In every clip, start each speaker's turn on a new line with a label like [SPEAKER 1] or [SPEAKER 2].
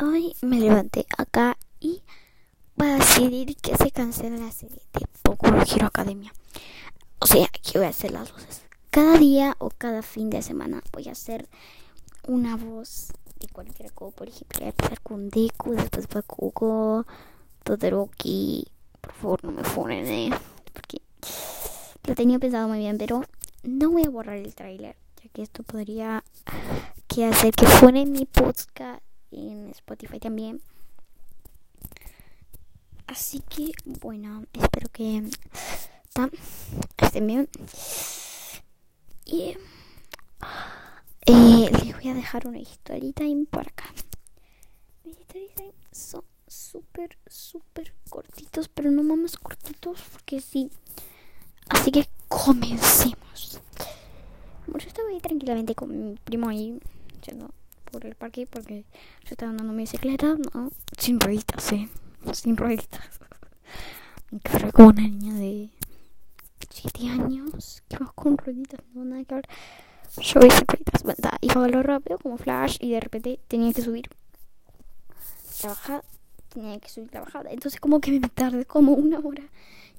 [SPEAKER 1] hoy me levanté acá y voy a decidir que se cancela la serie de Poco Hero Academia. O sea, que voy a hacer las voces. Cada día o cada fin de semana voy a hacer una voz de cualquier cosa. Por ejemplo, voy a empezar con Deku, después Bakugo, Todoroki. Por favor, no me funen, eh. Porque lo tenía pensado muy bien, pero no voy a borrar el tráiler, ya que esto podría que hacer que fuene mi podcast en Spotify también. Así que, bueno, espero que estén bien. Y eh, les voy a dejar una time por acá. Mis time son súper, súper cortitos, pero no más cortitos porque sí. Así que comencemos. Bueno, yo estaba ahí tranquilamente con mi primo ahí, yendo por el parque porque yo estaba andando mi bicicleta, no, sin rueditas, sí, sin rueditas. Que como una niña de 7 años que vas con rueditas, no nada que ver. Yo hice rueditas, y iba a lo rápido como flash y de repente tenía que subir la bajada, tenía que subir la bajada. Entonces como que me tardé como una hora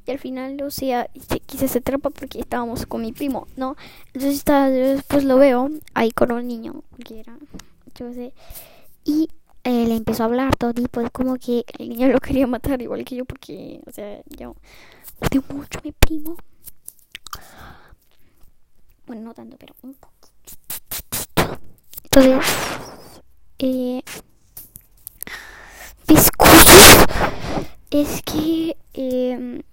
[SPEAKER 1] y al final, o sea, quise hacer trampa porque estábamos con mi primo, ¿no? Entonces está, después lo veo ahí con un niño, que era, y eh, le empezó a hablar todo tipo de como que el niño lo quería matar igual que yo porque, o sea, yo odio mucho a mi primo. Bueno, no tanto, pero un poquito. Entonces, eh, es que eh,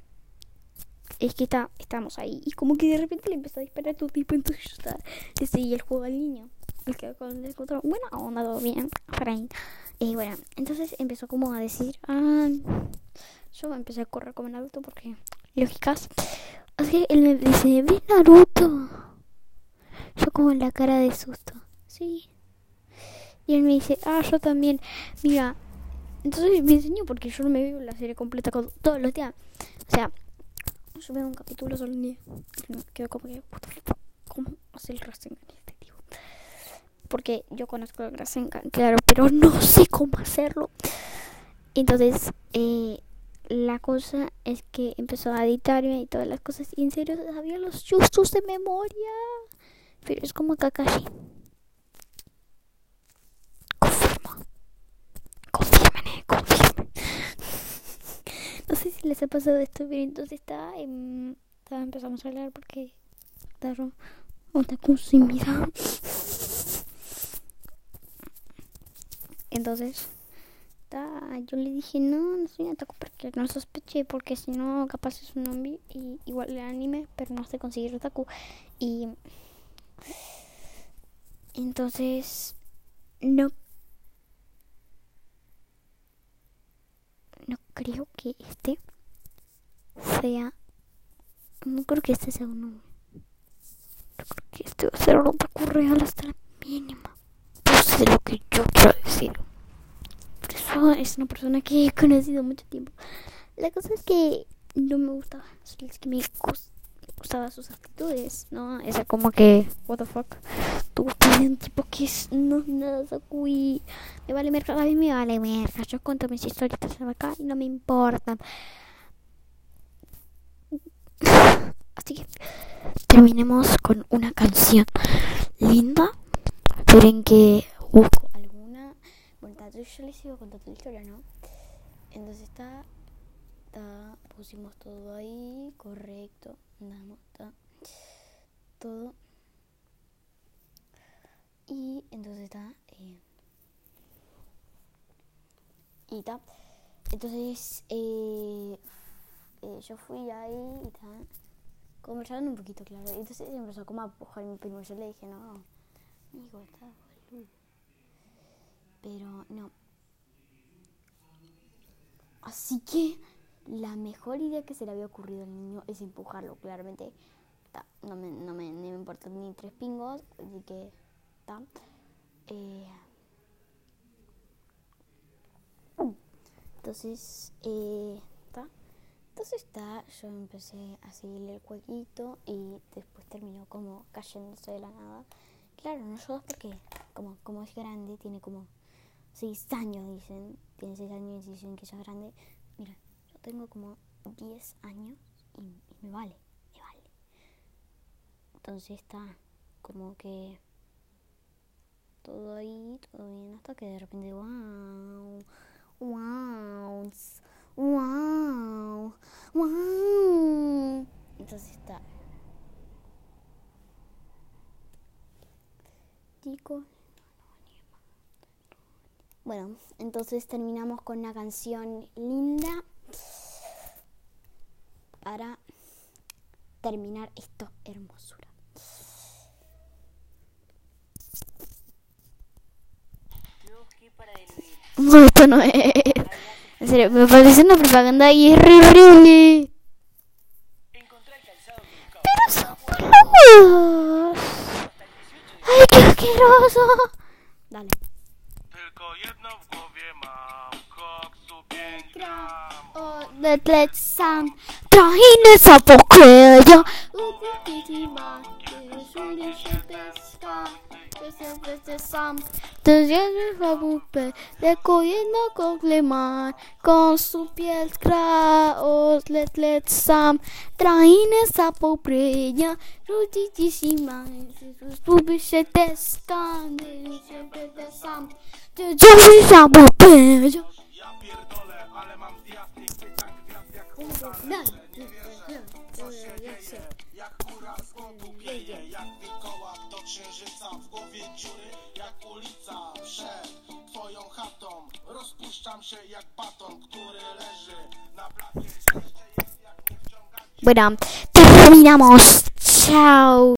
[SPEAKER 1] es que está, estamos ahí. Y como que de repente le empezó a disparar todo tipo. Entonces yo estaba, le seguía el juego al niño. El que con el control. Bueno, onda, todo bien. Frank. Y bueno, entonces empezó como a decir. Ah, yo empecé a correr como Naruto porque. Lógicas. Así él me dice: Ve Naruto. Yo como en la cara de susto. Sí. Y él me dice: Ah, yo también. Mira. Entonces me enseñó porque yo no me veo la serie completa con todos los días. O sea, yo veo un capítulo solo un día. Quedo como que, ¿cómo hace el tío? Porque yo conozco el Rasengan, claro, pero no sé cómo hacerlo. Entonces, eh, la cosa es que empezó a editarme y todas las cosas. Y en serio sabía los justos de memoria. Pero es como Kakashi. Confirmo. Confirmen, confirmen. No sé si les ha pasado esto, pero entonces está, empezamos a hablar porque Taro otaku sin mira. Entonces, yo le dije, no, no soy un otaku porque no sospeché, porque si no, capaz es un zombie y igual el anime, pero no sé conseguir otaku. Y entonces, no no creo que este sea. No creo que este sea uno. Yo creo que este va a ser un otaku real hasta la mínima. No sé lo que yo quiero decir. Es una persona que he conocido mucho tiempo. La cosa es que no me gustaba. Es que me gustaba sus actitudes, ¿no? Esa como que, what the fuck. Tú un tipo que es, no nada Sakui. Me vale merca, a mí me vale merca. Yo cuento mis historietas acá y no me importan. Así que terminemos con una canción linda. Esperen que busco. Yo les sigo contando la historia, ¿no? Entonces está, está, pusimos todo ahí, correcto, nada, está todo y entonces está. Eh, y está. Entonces eh, eh, yo fui ahí y está. Conversando un poquito, claro. Entonces empezó como a pujar mi primo. Yo le dije, no, amigo, está boludo. Pero no. Así que la mejor idea que se le había ocurrido al niño es empujarlo, claramente. no, me, no, me, me importan ni tres pingos, así que eh, entonces, eh, Entonces está, yo empecé a seguirle el jueguito y después terminó como cayéndose de la nada. Claro, no ayudas porque como, como es grande, tiene como 6 años, dicen. Tiene 6 años y dicen que ya es grande. Mira, yo tengo como 10 años y, y me vale, me vale. Entonces está como que todo ahí, todo bien, hasta que de repente, wow, wow, wow, wow. Entonces está. Chicos. Bueno, entonces terminamos con una canción linda para terminar esto hermosura. No, esto no. En serio, me parece una propaganda y es re horrible. Pero son boludos. Ay, qué asqueroso. Dale.
[SPEAKER 2] tylko jedno w głowie mam. Koksu pięć gram.
[SPEAKER 1] Odleć sam, trochę co pokryją. Ubiegli matki, żuli się bez Jestem wreszcie sam, to jest chłopy, tylko jedno kogle ma. Konsu pięć gra, odleć leć sam, trochę co pokryją. Żuli ci się ma, żuli się bez skam, się bez sam. To jest fabupę
[SPEAKER 2] Ja pierdolę, ale mam zjazd Nie chwytam gwiazd jak hotel Jak góra z głodu wieje Jak wilkołak do księżyca W głowie dziury jak ulica Przed twoją chatą. Rozpuszczam się jak baton Który leży na blacie. Jeszcze jest jak nie wciągać
[SPEAKER 1] Bueno, terminamos. Chao.